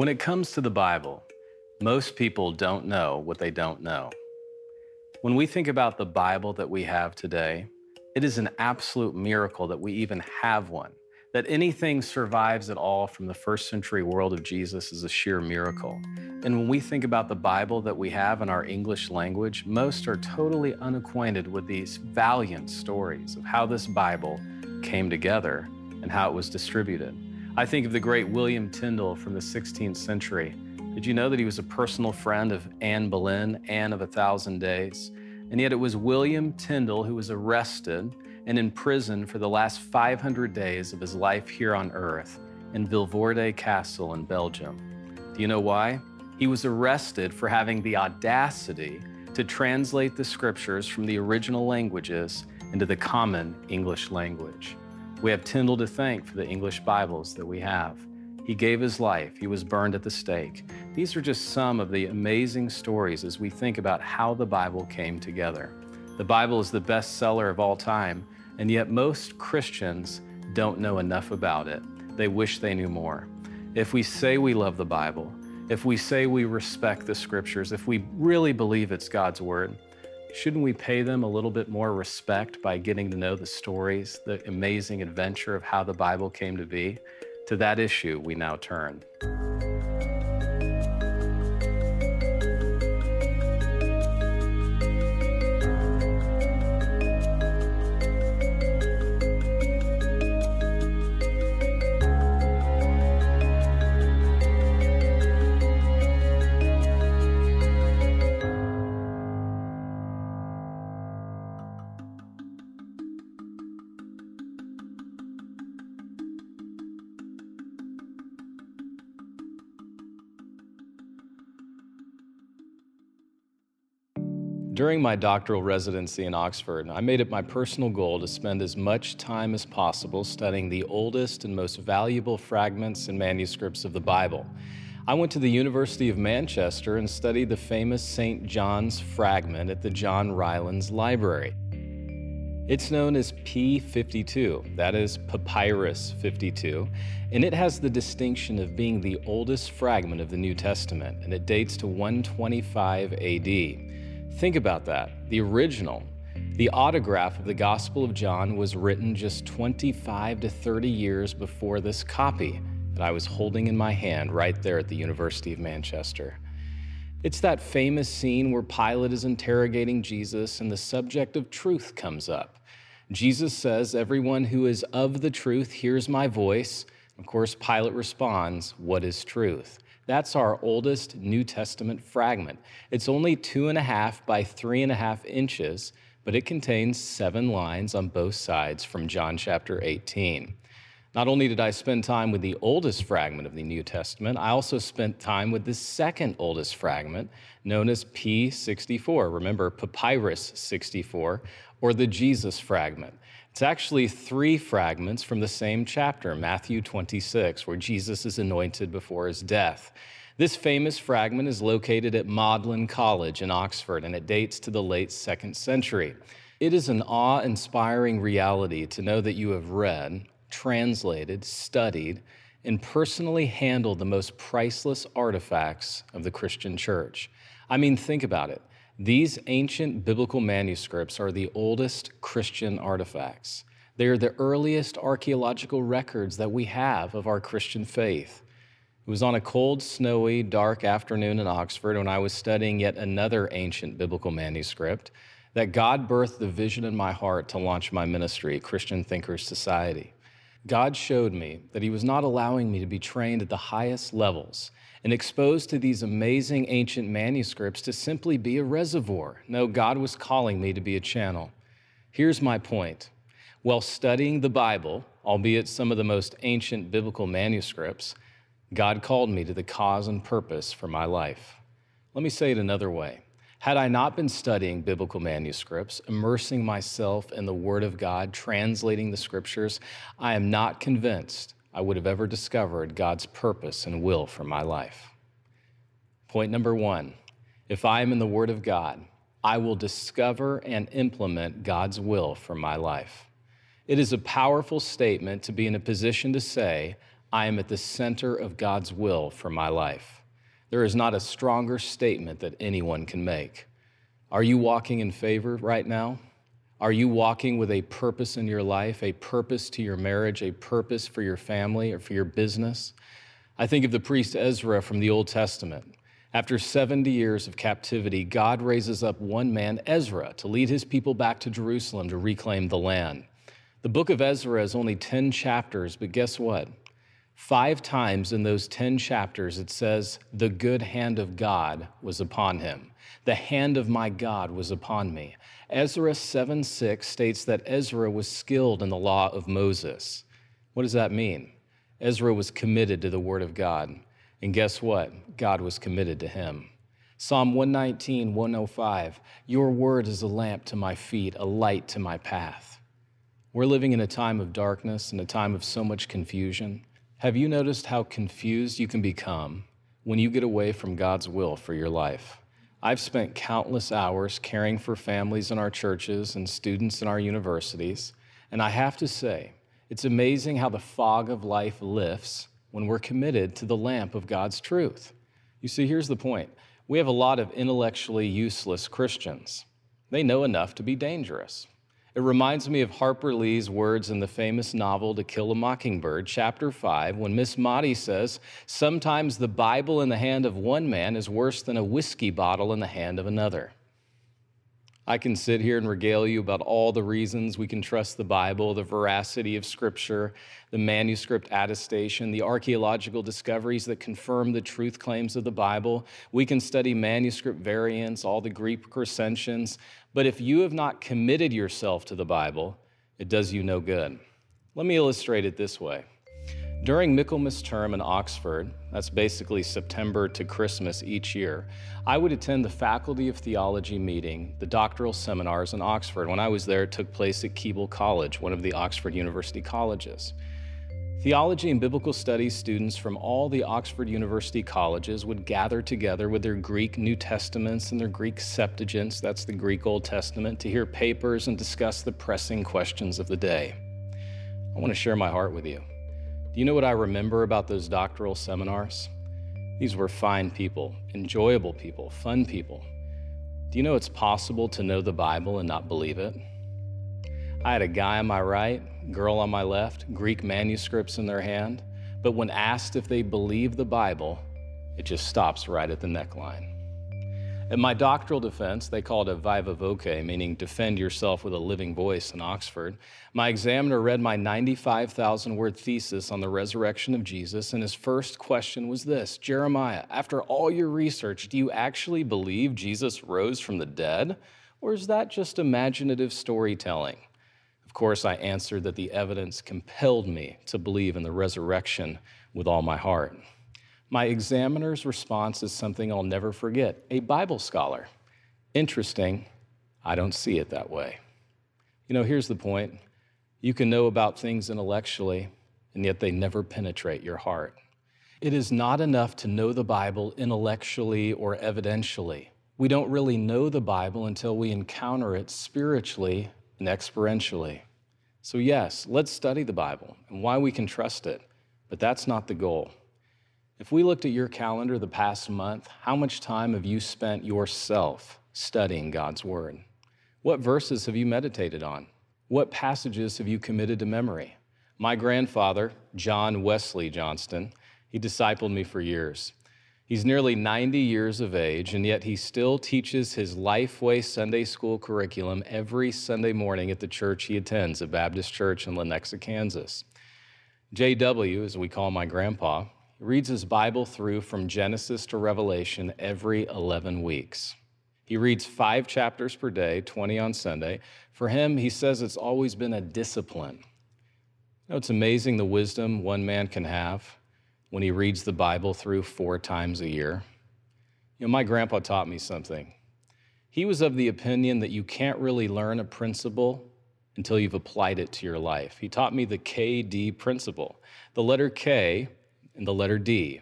When it comes to the Bible, most people don't know what they don't know. When we think about the Bible that we have today, it is an absolute miracle that we even have one. That anything survives at all from the first century world of Jesus is a sheer miracle. And when we think about the Bible that we have in our English language, most are totally unacquainted with these valiant stories of how this Bible came together and how it was distributed. I think of the great William Tyndale from the 16th century. Did you know that he was a personal friend of Anne Boleyn, Anne of a Thousand Days? And yet it was William Tyndale who was arrested and in prison for the last 500 days of his life here on earth in Vilvoorde Castle in Belgium. Do you know why? He was arrested for having the audacity to translate the scriptures from the original languages into the common English language. We have Tyndale to thank for the English Bibles that we have. He gave his life, he was burned at the stake. These are just some of the amazing stories as we think about how the Bible came together. The Bible is the bestseller of all time, and yet most Christians don't know enough about it. They wish they knew more. If we say we love the Bible, if we say we respect the scriptures, if we really believe it's God's word, Shouldn't we pay them a little bit more respect by getting to know the stories, the amazing adventure of how the Bible came to be? To that issue, we now turn. During my doctoral residency in Oxford, I made it my personal goal to spend as much time as possible studying the oldest and most valuable fragments and manuscripts of the Bible. I went to the University of Manchester and studied the famous St. John's fragment at the John Rylands Library. It's known as P52, that is Papyrus 52, and it has the distinction of being the oldest fragment of the New Testament, and it dates to 125 AD. Think about that. The original, the autograph of the Gospel of John was written just 25 to 30 years before this copy that I was holding in my hand right there at the University of Manchester. It's that famous scene where Pilate is interrogating Jesus and the subject of truth comes up. Jesus says, Everyone who is of the truth hears my voice. Of course, Pilate responds, What is truth? That's our oldest New Testament fragment. It's only two and a half by three and a half inches, but it contains seven lines on both sides from John chapter 18. Not only did I spend time with the oldest fragment of the New Testament, I also spent time with the second oldest fragment, known as P64. Remember, Papyrus 64, or the Jesus fragment. It's actually three fragments from the same chapter, Matthew 26, where Jesus is anointed before his death. This famous fragment is located at Magdalen College in Oxford, and it dates to the late second century. It is an awe inspiring reality to know that you have read, translated, studied, and personally handled the most priceless artifacts of the Christian church. I mean, think about it. These ancient biblical manuscripts are the oldest Christian artifacts. They are the earliest archaeological records that we have of our Christian faith. It was on a cold, snowy, dark afternoon in Oxford when I was studying yet another ancient biblical manuscript that God birthed the vision in my heart to launch my ministry, Christian Thinkers Society. God showed me that He was not allowing me to be trained at the highest levels and exposed to these amazing ancient manuscripts to simply be a reservoir. No, God was calling me to be a channel. Here's my point. While studying the Bible, albeit some of the most ancient biblical manuscripts, God called me to the cause and purpose for my life. Let me say it another way. Had I not been studying biblical manuscripts, immersing myself in the Word of God, translating the scriptures, I am not convinced I would have ever discovered God's purpose and will for my life. Point number one if I am in the Word of God, I will discover and implement God's will for my life. It is a powerful statement to be in a position to say, I am at the center of God's will for my life. There is not a stronger statement that anyone can make. Are you walking in favor right now? Are you walking with a purpose in your life, a purpose to your marriage, a purpose for your family or for your business? I think of the priest Ezra from the Old Testament. After 70 years of captivity, God raises up one man, Ezra, to lead his people back to Jerusalem to reclaim the land. The book of Ezra is only 10 chapters, but guess what? Five times in those 10 chapters, it says, The good hand of God was upon him. The hand of my God was upon me. Ezra 7 6 states that Ezra was skilled in the law of Moses. What does that mean? Ezra was committed to the word of God. And guess what? God was committed to him. Psalm 119, 105 Your word is a lamp to my feet, a light to my path. We're living in a time of darkness and a time of so much confusion. Have you noticed how confused you can become when you get away from God's will for your life? I've spent countless hours caring for families in our churches and students in our universities, and I have to say, it's amazing how the fog of life lifts when we're committed to the lamp of God's truth. You see, here's the point we have a lot of intellectually useless Christians. They know enough to be dangerous. It reminds me of Harper Lee's words in the famous novel To Kill a Mockingbird, chapter 5, when Miss Maudie says, Sometimes the Bible in the hand of one man is worse than a whiskey bottle in the hand of another. I can sit here and regale you about all the reasons we can trust the Bible, the veracity of Scripture, the manuscript attestation, the archaeological discoveries that confirm the truth claims of the Bible. We can study manuscript variants, all the Greek recensions. But if you have not committed yourself to the Bible, it does you no good. Let me illustrate it this way. During Michaelmas term in Oxford, that's basically September to Christmas each year, I would attend the Faculty of Theology meeting, the doctoral seminars in Oxford. When I was there, it took place at Keble College, one of the Oxford University colleges. Theology and biblical studies students from all the Oxford University colleges would gather together with their Greek New Testaments and their Greek Septuagints, that's the Greek Old Testament, to hear papers and discuss the pressing questions of the day. I want to share my heart with you. Do you know what I remember about those doctoral seminars? These were fine people, enjoyable people, fun people. Do you know it's possible to know the Bible and not believe it? I had a guy on my right, girl on my left, Greek manuscripts in their hand, but when asked if they believe the Bible, it just stops right at the neckline. In my doctoral defense, they called it a viva voce, meaning defend yourself with a living voice in Oxford. My examiner read my 95,000 word thesis on the resurrection of Jesus, and his first question was this Jeremiah, after all your research, do you actually believe Jesus rose from the dead? Or is that just imaginative storytelling? Of course, I answered that the evidence compelled me to believe in the resurrection with all my heart. My examiner's response is something I'll never forget a Bible scholar. Interesting, I don't see it that way. You know, here's the point you can know about things intellectually, and yet they never penetrate your heart. It is not enough to know the Bible intellectually or evidentially. We don't really know the Bible until we encounter it spiritually and experientially. So, yes, let's study the Bible and why we can trust it, but that's not the goal. If we looked at your calendar the past month, how much time have you spent yourself studying God's Word? What verses have you meditated on? What passages have you committed to memory? My grandfather, John Wesley Johnston, he discipled me for years. He's nearly 90 years of age, and yet he still teaches his Lifeway Sunday school curriculum every Sunday morning at the church he attends, a Baptist church in Lenexa, Kansas. JW, as we call my grandpa, reads his Bible through from Genesis to Revelation every 11 weeks. He reads five chapters per day, 20 on Sunday. For him, he says it's always been a discipline. You know, it's amazing the wisdom one man can have when he reads the Bible through four times a year. You know, my grandpa taught me something. He was of the opinion that you can't really learn a principle until you've applied it to your life. He taught me the KD principle. The letter K and the letter D.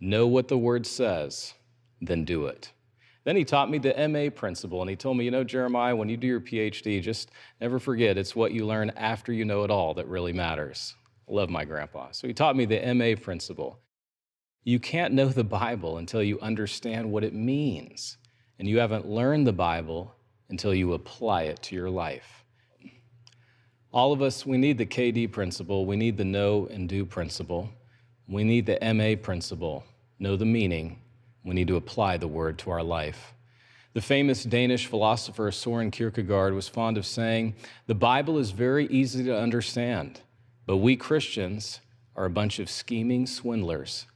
Know what the word says, then do it. Then he taught me the MA principle, and he told me, you know, Jeremiah, when you do your PhD, just never forget it's what you learn after you know it all that really matters. I love my grandpa. So he taught me the MA principle. You can't know the Bible until you understand what it means. And you haven't learned the Bible until you apply it to your life. All of us, we need the KD principle. We need the know and do principle. We need the MA principle know the meaning. We need to apply the word to our life. The famous Danish philosopher Soren Kierkegaard was fond of saying, The Bible is very easy to understand, but we Christians are a bunch of scheming swindlers.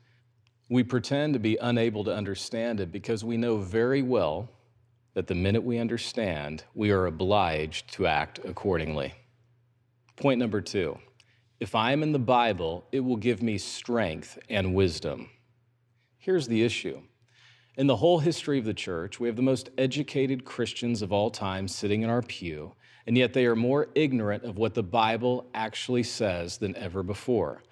We pretend to be unable to understand it because we know very well that the minute we understand, we are obliged to act accordingly. Point number two if I am in the Bible, it will give me strength and wisdom. Here's the issue. In the whole history of the church, we have the most educated Christians of all time sitting in our pew, and yet they are more ignorant of what the Bible actually says than ever before.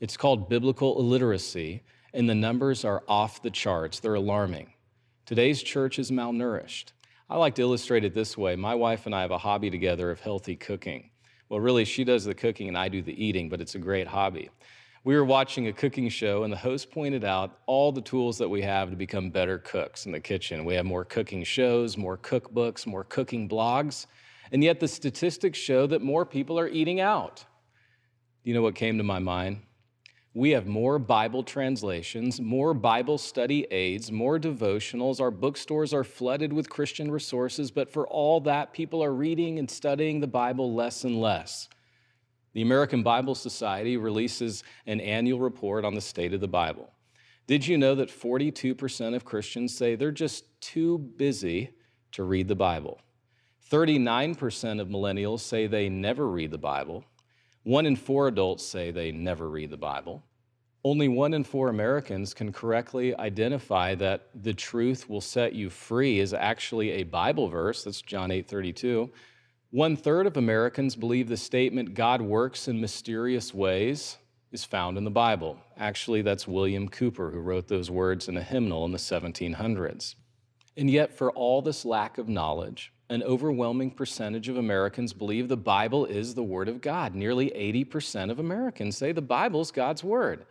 It's called biblical illiteracy, and the numbers are off the charts. They're alarming. Today's church is malnourished. I like to illustrate it this way my wife and I have a hobby together of healthy cooking. Well, really, she does the cooking and I do the eating, but it's a great hobby. We were watching a cooking show, and the host pointed out all the tools that we have to become better cooks in the kitchen. We have more cooking shows, more cookbooks, more cooking blogs, and yet the statistics show that more people are eating out. You know what came to my mind? We have more Bible translations, more Bible study aids, more devotionals. Our bookstores are flooded with Christian resources, but for all that, people are reading and studying the Bible less and less. The American Bible Society releases an annual report on the state of the Bible. Did you know that 42% of Christians say they're just too busy to read the Bible? 39% of millennials say they never read the Bible. One in four adults say they never read the Bible. Only one in four Americans can correctly identify that the truth will set you free is actually a Bible verse. That's John 8 32. One third of Americans believe the statement, God works in mysterious ways, is found in the Bible. Actually, that's William Cowper who wrote those words in a hymnal in the 1700s. And yet, for all this lack of knowledge, an overwhelming percentage of Americans believe the Bible is the Word of God. Nearly 80% of Americans say the Bible is God's Word.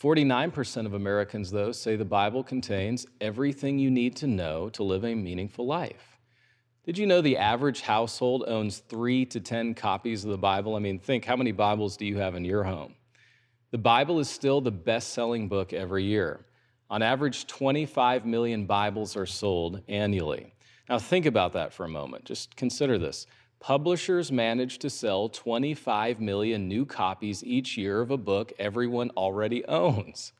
49% of Americans, though, say the Bible contains everything you need to know to live a meaningful life. Did you know the average household owns three to 10 copies of the Bible? I mean, think how many Bibles do you have in your home? The Bible is still the best selling book every year. On average, 25 million Bibles are sold annually. Now, think about that for a moment. Just consider this. Publishers manage to sell 25 million new copies each year of a book everyone already owns.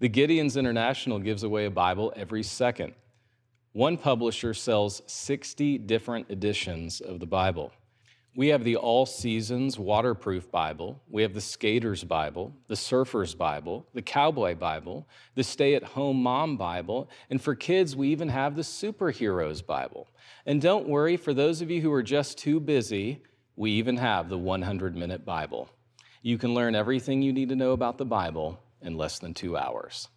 The Gideons International gives away a Bible every second. One publisher sells 60 different editions of the Bible. We have the All Seasons Waterproof Bible. We have the Skater's Bible, the Surfer's Bible, the Cowboy Bible, the Stay at Home Mom Bible, and for kids, we even have the Superheroes Bible. And don't worry, for those of you who are just too busy, we even have the 100 Minute Bible. You can learn everything you need to know about the Bible in less than two hours.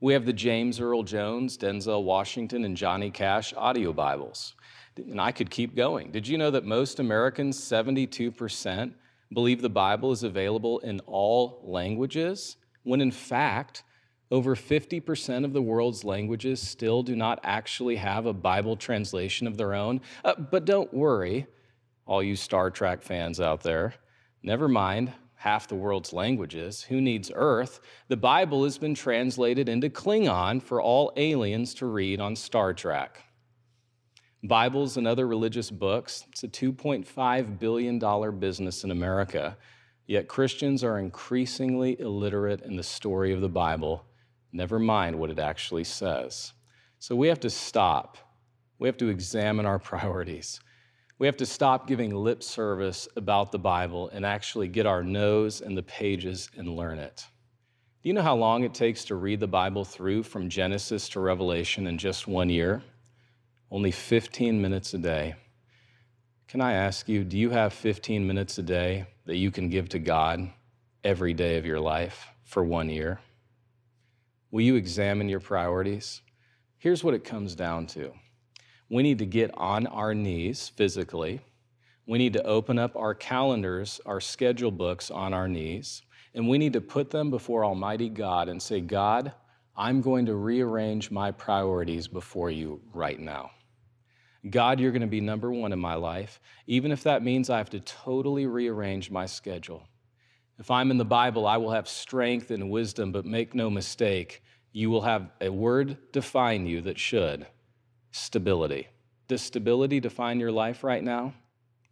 We have the James Earl Jones, Denzel Washington, and Johnny Cash audio Bibles. And I could keep going. Did you know that most Americans, 72%, believe the Bible is available in all languages, when in fact, over 50% of the world's languages still do not actually have a Bible translation of their own? Uh, but don't worry, all you Star Trek fans out there. Never mind half the world's languages. Who needs Earth? The Bible has been translated into Klingon for all aliens to read on Star Trek. Bibles and other religious books. It's a $2.5 billion business in America. Yet Christians are increasingly illiterate in the story of the Bible, never mind what it actually says. So we have to stop. We have to examine our priorities. We have to stop giving lip service about the Bible and actually get our nose in the pages and learn it. Do you know how long it takes to read the Bible through from Genesis to Revelation in just one year? Only 15 minutes a day. Can I ask you, do you have 15 minutes a day that you can give to God every day of your life for one year? Will you examine your priorities? Here's what it comes down to we need to get on our knees physically. We need to open up our calendars, our schedule books on our knees, and we need to put them before Almighty God and say, God, I'm going to rearrange my priorities before you right now. God, you're going to be number one in my life, even if that means I have to totally rearrange my schedule. If I'm in the Bible, I will have strength and wisdom, but make no mistake, you will have a word define you that should stability. Does stability define your life right now?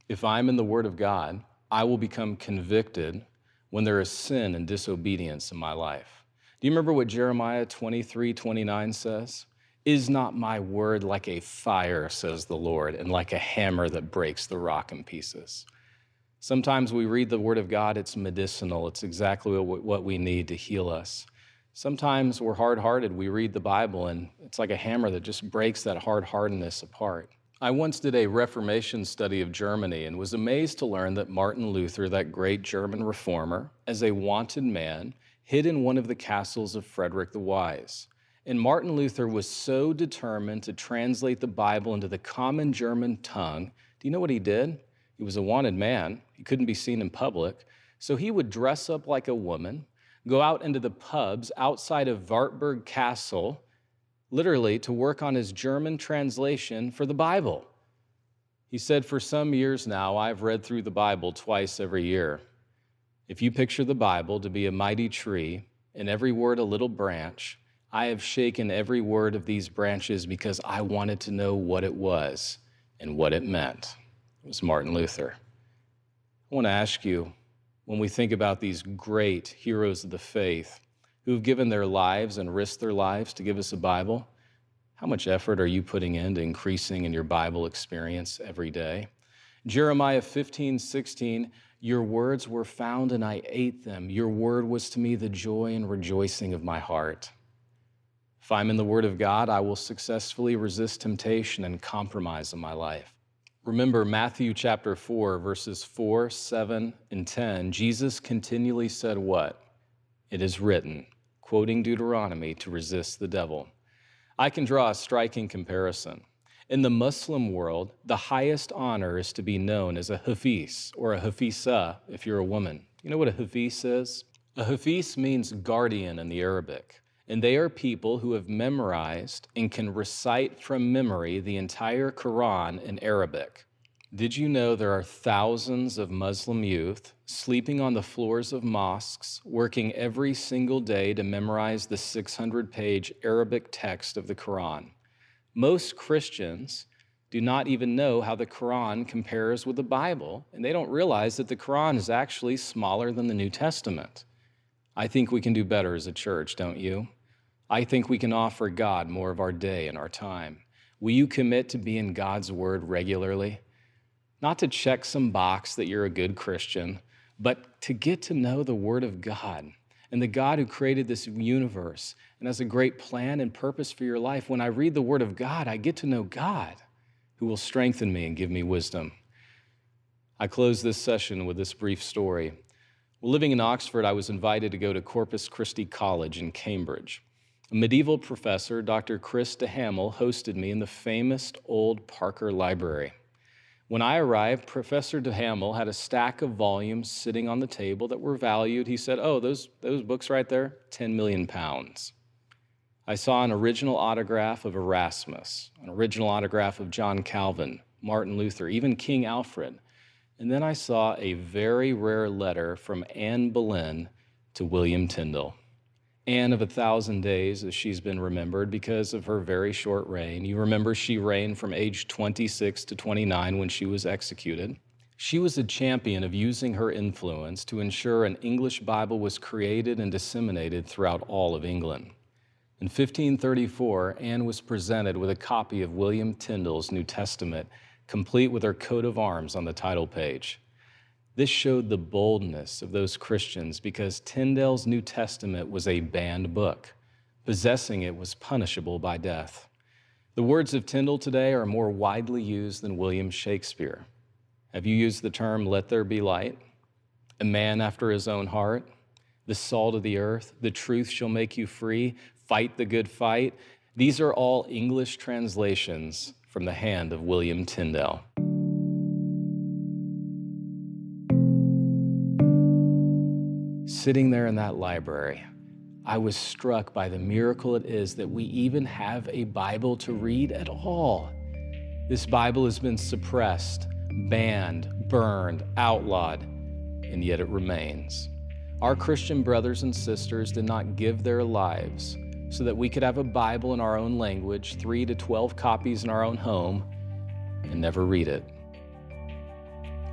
If I'm in the Word of God, I will become convicted when there is sin and disobedience in my life. Do you remember what Jeremiah 23 29 says? Is not my word like a fire, says the Lord, and like a hammer that breaks the rock in pieces? Sometimes we read the Word of God, it's medicinal, it's exactly what we need to heal us. Sometimes we're hard hearted, we read the Bible, and it's like a hammer that just breaks that hard hardness apart. I once did a Reformation study of Germany and was amazed to learn that Martin Luther, that great German reformer, as a wanted man, hid in one of the castles of Frederick the Wise. And Martin Luther was so determined to translate the Bible into the common German tongue. Do you know what he did? He was a wanted man. He couldn't be seen in public. So he would dress up like a woman, go out into the pubs outside of Wartburg Castle, literally to work on his German translation for the Bible. He said, For some years now, I've read through the Bible twice every year. If you picture the Bible to be a mighty tree, and every word a little branch, I have shaken every word of these branches because I wanted to know what it was and what it meant. It was Martin Luther. I want to ask you when we think about these great heroes of the faith, who've given their lives and risked their lives to give us a Bible, how much effort are you putting into increasing in your Bible experience every day? Jeremiah 15, 16, your words were found and I ate them. Your word was to me the joy and rejoicing of my heart. If I'm in the Word of God, I will successfully resist temptation and compromise in my life. Remember Matthew chapter 4, verses 4, 7, and 10. Jesus continually said, What? It is written quoting Deuteronomy, to resist the devil. I can draw a striking comparison. In the Muslim world, the highest honor is to be known as a hafiz or a hafiza if you're a woman. You know what a hafiz is? A hafiz means guardian in the Arabic, and they are people who have memorized and can recite from memory the entire Quran in Arabic. Did you know there are thousands of Muslim youth sleeping on the floors of mosques, working every single day to memorize the 600 page Arabic text of the Quran? Most Christians do not even know how the Quran compares with the Bible, and they don't realize that the Quran is actually smaller than the New Testament. I think we can do better as a church, don't you? I think we can offer God more of our day and our time. Will you commit to be in God's Word regularly? not to check some box that you're a good Christian, but to get to know the Word of God and the God who created this universe and has a great plan and purpose for your life. When I read the Word of God, I get to know God who will strengthen me and give me wisdom. I close this session with this brief story. Living in Oxford, I was invited to go to Corpus Christi College in Cambridge. A medieval professor, Dr. Chris de Hamel, hosted me in the famous old Parker Library. When I arrived, Professor de Hamel had a stack of volumes sitting on the table that were valued. He said, Oh, those, those books right there, 10 million pounds. I saw an original autograph of Erasmus, an original autograph of John Calvin, Martin Luther, even King Alfred. And then I saw a very rare letter from Anne Boleyn to William Tyndale. Anne of a thousand days, as she's been remembered because of her very short reign. You remember she reigned from age 26 to 29 when she was executed. She was a champion of using her influence to ensure an English Bible was created and disseminated throughout all of England. In 1534, Anne was presented with a copy of William Tyndale's New Testament, complete with her coat of arms on the title page. This showed the boldness of those Christians because Tyndale's New Testament was a banned book. Possessing it was punishable by death. The words of Tyndale today are more widely used than William Shakespeare. Have you used the term, let there be light? A man after his own heart? The salt of the earth? The truth shall make you free? Fight the good fight? These are all English translations from the hand of William Tyndale. Sitting there in that library, I was struck by the miracle it is that we even have a Bible to read at all. This Bible has been suppressed, banned, burned, outlawed, and yet it remains. Our Christian brothers and sisters did not give their lives so that we could have a Bible in our own language, three to 12 copies in our own home, and never read it.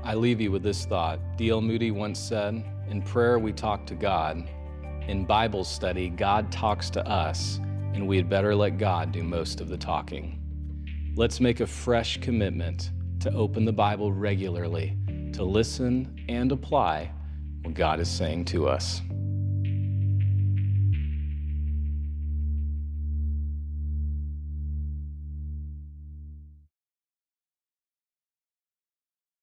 I leave you with this thought. D.L. Moody once said, In prayer, we talk to God. In Bible study, God talks to us, and we had better let God do most of the talking. Let's make a fresh commitment to open the Bible regularly, to listen and apply what God is saying to us.